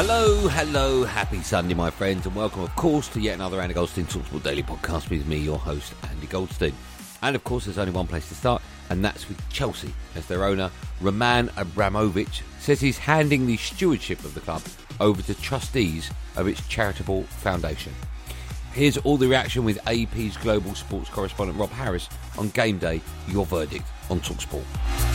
Hello, hello, happy Sunday, my friends, and welcome, of course, to yet another Andy Goldstein Talksport Daily podcast with me, your host, Andy Goldstein. And of course, there's only one place to start, and that's with Chelsea, as their owner, Roman Abramovich, says he's handing the stewardship of the club over to trustees of its charitable foundation. Here's all the reaction with AP's global sports correspondent Rob Harris on game day. Your verdict on Talksport.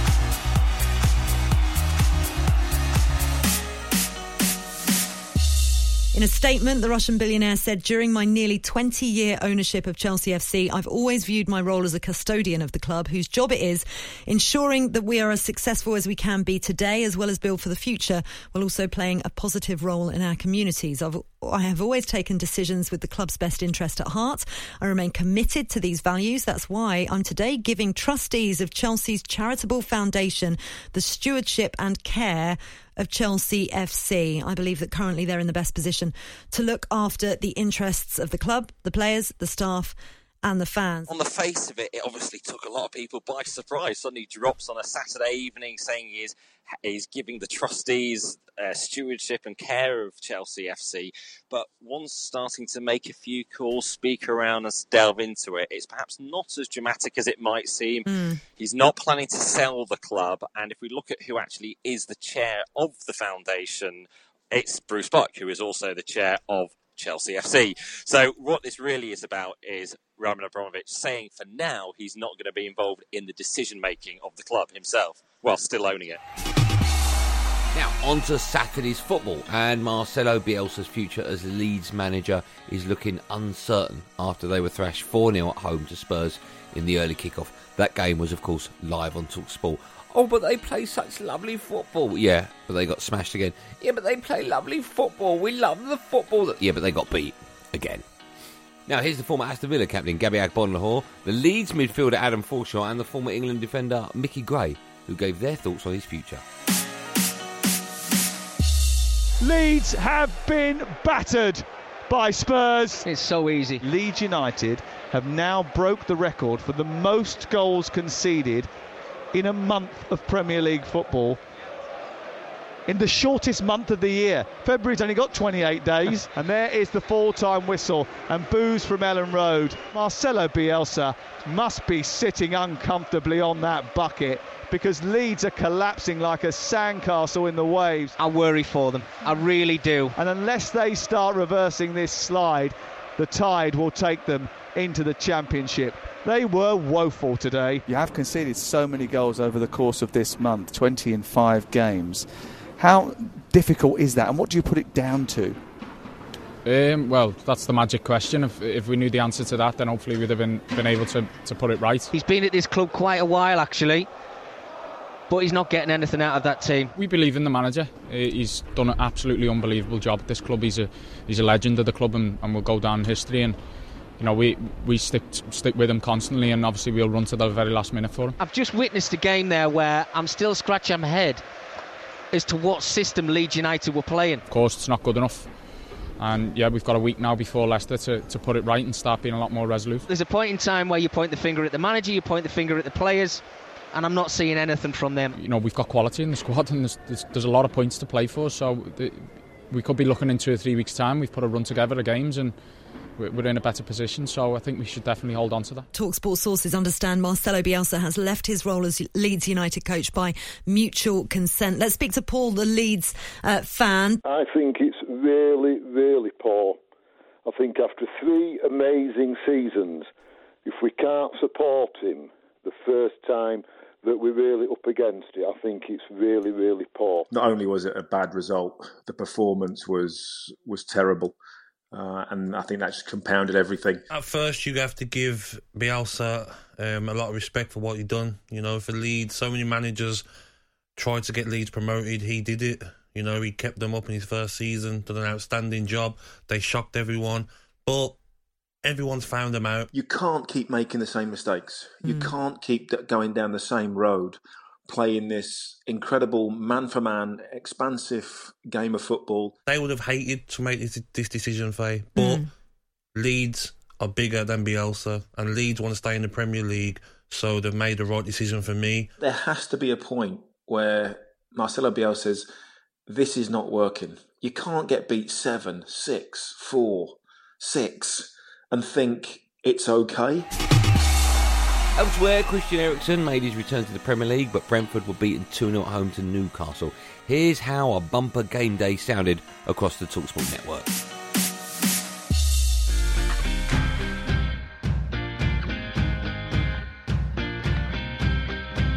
In a statement, the Russian billionaire said, During my nearly 20 year ownership of Chelsea FC, I've always viewed my role as a custodian of the club, whose job it is ensuring that we are as successful as we can be today, as well as build for the future, while also playing a positive role in our communities. I've, I have always taken decisions with the club's best interest at heart. I remain committed to these values. That's why I'm today giving trustees of Chelsea's charitable foundation the stewardship and care of Chelsea FC. I believe that currently they're in the best position to look after the interests of the club, the players, the staff, and the fans. On the face of it, it obviously took a lot of people by surprise. Suddenly drops on a Saturday evening saying he is, is giving the trustees uh, stewardship and care of Chelsea FC. But once starting to make a few calls, speak around and delve into it, it's perhaps not as dramatic as it might seem. Mm. He's not planning to sell the club. And if we look at who actually is the chair of the foundation, it's Bruce Buck, who is also the chair of Chelsea FC. So what this really is about is Roman Abramovich saying for now he's not going to be involved in the decision making of the club himself, while still owning it. Now, on to Saturday's football, and Marcelo Bielsa's future as Leeds manager is looking uncertain after they were thrashed 4 0 at home to Spurs in the early kickoff. That game was, of course, live on Talksport. Oh, but they play such lovely football. Yeah, but they got smashed again. Yeah, but they play lovely football. We love the football. Yeah, but they got beat again. Now, here's the former Aston Villa captain Gabby Agbonlahor, the Leeds midfielder Adam Forshaw, and the former England defender Mickey Gray, who gave their thoughts on his future. Leeds have been battered by Spurs. It's so easy. Leeds United have now broke the record for the most goals conceded in a month of Premier League football. In the shortest month of the year. February's only got 28 days. and there is the full time whistle and boos from Elland Road. Marcelo Bielsa must be sitting uncomfortably on that bucket because Leeds are collapsing like a sandcastle in the waves. I worry for them. I really do. And unless they start reversing this slide, the tide will take them into the championship. They were woeful today. You have conceded so many goals over the course of this month 20 in five games. How difficult is that, and what do you put it down to? Um, well, that's the magic question. If, if we knew the answer to that, then hopefully we'd have been, been able to, to put it right. He's been at this club quite a while, actually, but he's not getting anything out of that team. We believe in the manager. He's done an absolutely unbelievable job at this club. He's a he's a legend of the club and, and will go down in history. And you know we we stick stick with him constantly, and obviously we'll run to the very last minute for him. I've just witnessed a game there where I'm still scratching my head as to what system Leeds United were playing. Of course, it's not good enough. And yeah, we've got a week now before Leicester to, to put it right and start being a lot more resolute. There's a point in time where you point the finger at the manager, you point the finger at the players. and I'm not seeing anything from them. You know, we've got quality in the squad, and there's, there's, there's a lot of points to play for. So the, we could be looking in two or three weeks' time. We've put a run together of games, and we're in a better position. So I think we should definitely hold on to that. Talksport sources understand Marcelo Bielsa has left his role as Leeds United coach by mutual consent. Let's speak to Paul, the Leeds uh, fan. I think it's really, really poor. I think after three amazing seasons, if we can't support him the first time that we're really up against it, I think it's really, really poor. Not only was it a bad result, the performance was was terrible. Uh, and I think that just compounded everything. At first, you have to give Bielsa um, a lot of respect for what he done. You know, for Leeds, so many managers tried to get Leeds promoted. He did it. You know, he kept them up in his first season, did an outstanding job. They shocked everyone, but everyone's found them out. You can't keep making the same mistakes. You mm. can't keep going down the same road playing this incredible man for man, expansive game of football. They would have hated to make this, this decision, Faye, but mm. Leeds are bigger than Bielsa, and Leeds want to stay in the Premier League, so they've made the right decision for me. There has to be a point where Marcelo Bielsa says, This is not working. You can't get beat seven, six, four, six, and think it's okay. Elsewhere, Christian Eriksen made his return to the Premier League, but Brentford were beaten 2 0 at home to Newcastle. Here's how a bumper game day sounded across the Talksport network.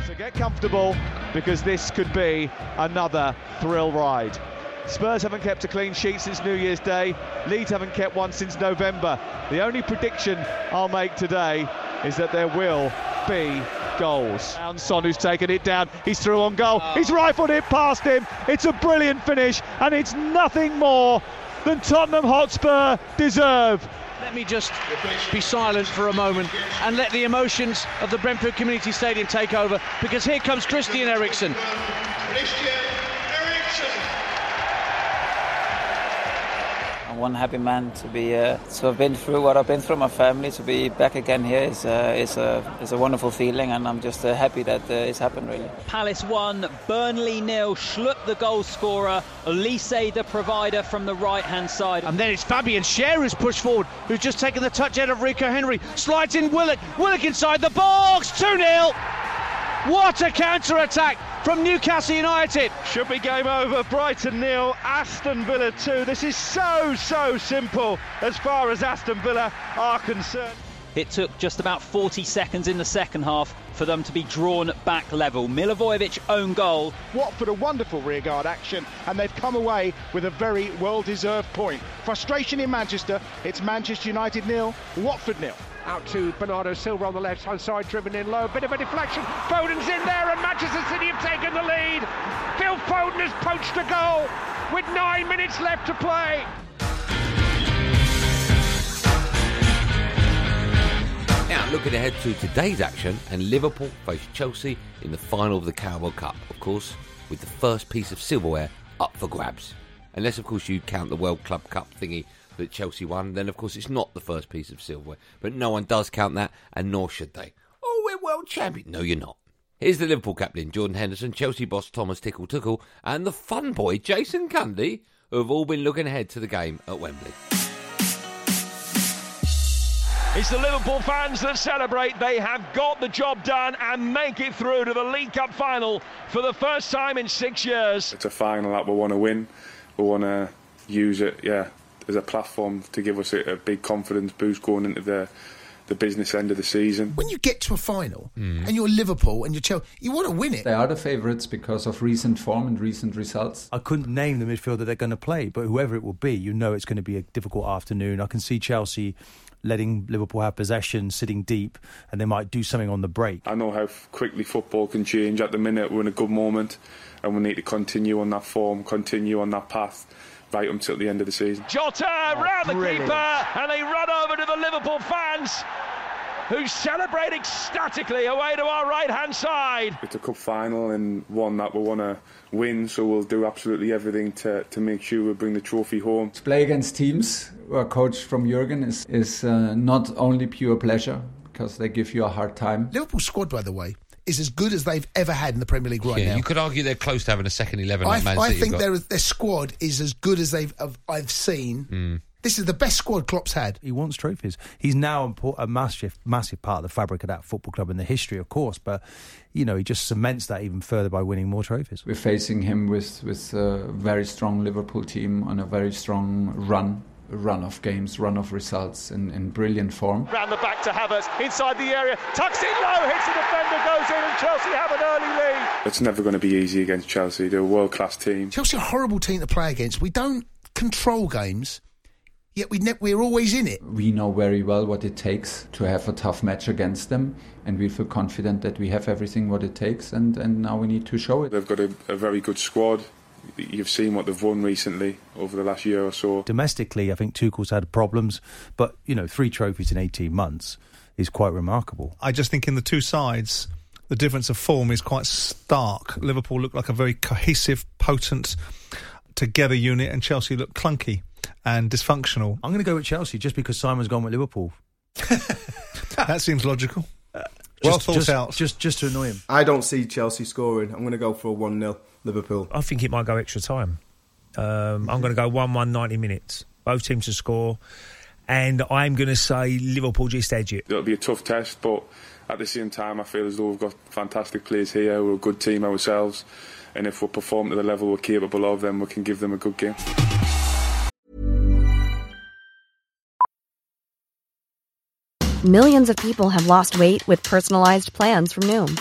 So get comfortable because this could be another thrill ride. Spurs haven't kept a clean sheet since New Year's Day. Leeds haven't kept one since November. The only prediction I'll make today is that there will be goals. And Son who's taken it down. He's through on goal. Oh. He's rifled it past him. It's a brilliant finish, and it's nothing more than Tottenham Hotspur deserve. Let me just be silent for a moment and let the emotions of the Brentford Community Stadium take over because here comes Christian Eriksen. Christian one happy man to be uh, to have been through what I've been through. My family to be back again here is uh, is a is a wonderful feeling, and I'm just uh, happy that uh, it's happened. Really. Palace one, Burnley nil. Schlupp the goal scorer, Olise the provider from the right hand side, and then it's Fabian Schär who's pushed forward, who's just taken the touch out of Rico Henry, slides in Willock, Willock inside the box, two 0 What a counter attack! From Newcastle United. Should be game over. Brighton nil, Aston Villa 2. This is so, so simple as far as Aston Villa are concerned. It took just about 40 seconds in the second half for them to be drawn back level. Milivojevic own goal. Watford a wonderful rearguard action and they've come away with a very well deserved point. Frustration in Manchester. It's Manchester United nil, Watford nil. Out to Bernardo Silva on the left hand side, driven in low. Bit of a deflection. Foden's in there, and Manchester City have taken the lead. Phil Foden has poached a goal with nine minutes left to play. Now, looking ahead to today's action, and Liverpool face Chelsea in the final of the Carabao Cup, of course, with the first piece of silverware up for grabs. Unless, of course, you count the World Club Cup thingy that Chelsea won, then of course it's not the first piece of silverware. But no one does count that, and nor should they. Oh, we're world champion. No, you're not. Here's the Liverpool captain, Jordan Henderson, Chelsea boss Thomas Tickle Tickle, and the fun boy, Jason Cundy, who have all been looking ahead to the game at Wembley. It's the Liverpool fans that celebrate. They have got the job done and make it through to the League Cup final for the first time in six years. It's a final that we want to win. We want to use it, yeah, as a platform to give us a, a big confidence boost going into the the business end of the season. When you get to a final mm. and you're Liverpool and you're Chelsea, you want to win it. They are the favourites because of recent form and recent results. I couldn't name the midfielder they're going to play, but whoever it will be, you know it's going to be a difficult afternoon. I can see Chelsea letting Liverpool have possession, sitting deep, and they might do something on the break. I know how quickly football can change. At the minute, we're in a good moment, and we need to continue on that form, continue on that path right until the end of the season. Jota oh, round brilliant. the keeper, and they run over to the Liverpool fans. Who celebrate ecstatically away to our right hand side. It's a cup final and one that we want to win, so we'll do absolutely everything to, to make sure we bring the trophy home. To play against teams who are coached from Jurgen is, is uh, not only pure pleasure because they give you a hard time. Liverpool squad, by the way, is as good as they've ever had in the Premier League right yeah, now. you could argue they're close to having a second eleven. I, Like Man I think their their squad is as good as they've I've, I've seen. Mm. This is the best squad Klopp's had. He wants trophies. He's now a, a massive, massive part of the fabric of that football club in the history, of course. But you know, he just cements that even further by winning more trophies. We're facing him with with a very strong Liverpool team on a very strong run. Run of games, run of results in, in brilliant form. Round the back to Havertz, inside the area, tucks it low, hits the defender, goes in, and Chelsea have an early lead. It's never going to be easy against Chelsea. They're a world class team. Chelsea are a horrible team to play against. We don't control games, yet we ne- we're always in it. We know very well what it takes to have a tough match against them, and we feel confident that we have everything what it takes, and, and now we need to show it. They've got a, a very good squad. You've seen what they've won recently over the last year or so. Domestically, I think Tuchel's had problems, but you know, three trophies in eighteen months is quite remarkable. I just think in the two sides, the difference of form is quite stark. Liverpool looked like a very cohesive, potent, together unit, and Chelsea looked clunky and dysfunctional. I'm going to go with Chelsea just because Simon's gone with Liverpool. that seems logical. Uh, well Just- thought just- out. Just, just to annoy him. I don't see Chelsea scoring. I'm going to go for a 1 0 Liverpool. I think it might go extra time. Um, I'm going to go 1 1 90 minutes. Both teams to score. And I'm going to say Liverpool just edge it. It'll be a tough test, but at the same time, I feel as though we've got fantastic players here. We're a good team ourselves, and if we perform to the level we're capable of, then we can give them a good game. Millions of people have lost weight with personalized plans from Noom,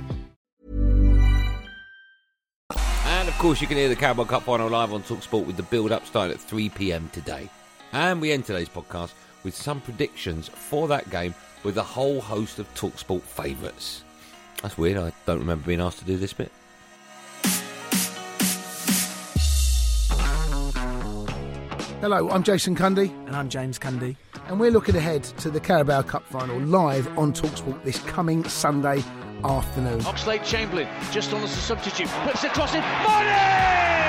course, you can hear the Carabao Cup final live on Talksport with the build up starting at 3 pm today. And we end today's podcast with some predictions for that game with a whole host of Talksport favourites. That's weird, I don't remember being asked to do this bit. Hello, I'm Jason Cundy. And I'm James Cundy. And we're looking ahead to the Carabao Cup final live on Talksport this coming Sunday afternoon. Oxlade Chamberlain just on as a substitute. Puts the cross in. Money!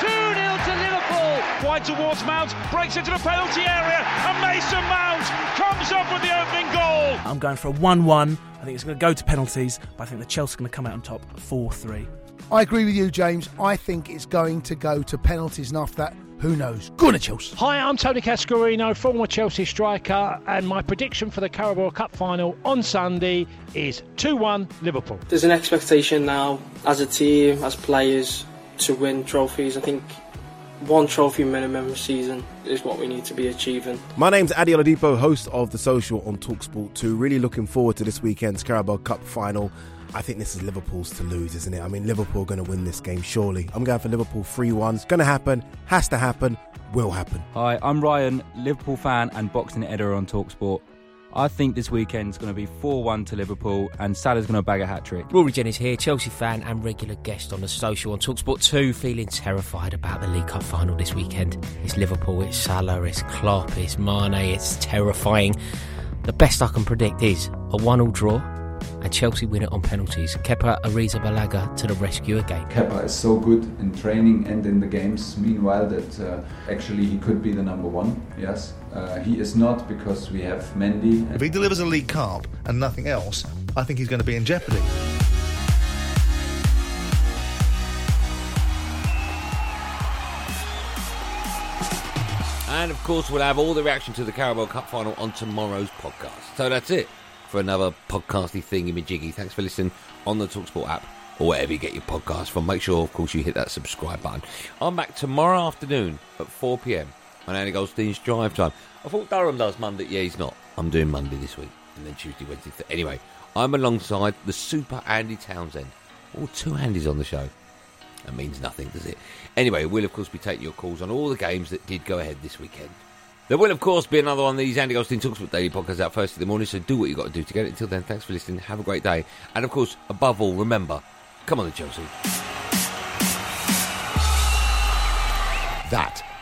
2 0 to Liverpool. Wide towards Mount. Breaks into the penalty area. And Mason Mount comes up with the opening goal. I'm going for a 1 1. I think it's going to go to penalties, but I think the Chelsea are going to come out on top 4 3. I agree with you, James. I think it's going to go to penalties, and after that, who knows? Go on, to Chelsea. Hi, I'm Tony Cascarino, former Chelsea striker, and my prediction for the Carabao Cup final on Sunday is 2 1 Liverpool. There's an expectation now, as a team, as players, to win trophies. I think one trophy minimum season is what we need to be achieving. My name's Adi Oladipo, host of The Social on Talksport 2. Really looking forward to this weekend's Carabao Cup final. I think this is Liverpool's to lose, isn't it? I mean, Liverpool are going to win this game, surely. I'm going for Liverpool 3 1. It's going to happen, has to happen, will happen. Hi, I'm Ryan, Liverpool fan and boxing editor on Talksport. I think this weekend's going to be 4 1 to Liverpool and Salah's going to bag a hat trick. Rory Jennings here, Chelsea fan and regular guest on the social on Talksport 2, feeling terrified about the League Cup final this weekend. It's Liverpool, it's Salah, it's Klopp, it's Mane, it's terrifying. The best I can predict is a 1 all draw and Chelsea win it on penalties. Kepa Arrizabalaga to the rescue again. Kepa is so good in training and in the games. Meanwhile, that uh, actually he could be the number one. Yes, uh, he is not because we have Mendy. If he delivers a League Cup and nothing else, I think he's going to be in jeopardy. And of course, we'll have all the reaction to the Carabao Cup final on tomorrow's podcast. So that's it for another podcasty thing jiggy. Thanks for listening on the Talksport app or wherever you get your podcast from. Make sure, of course, you hit that subscribe button. I'm back tomorrow afternoon at 4 pm on Andy Goldstein's Drive Time. I thought Durham does Monday. Yeah, he's not. I'm doing Monday this week, and then Tuesday, Wednesday. Th- anyway, I'm alongside the super Andy Townsend. All two Andys on the show. That means nothing, does it? Anyway, we'll of course be taking your calls on all the games that did go ahead this weekend. There will, of course, be another one of these Andy Goldstein Talksport Daily podcasts out first in the morning, so do what you've got to do to get it. Until then, thanks for listening. Have a great day. And, of course, above all, remember, come on, Chelsea. That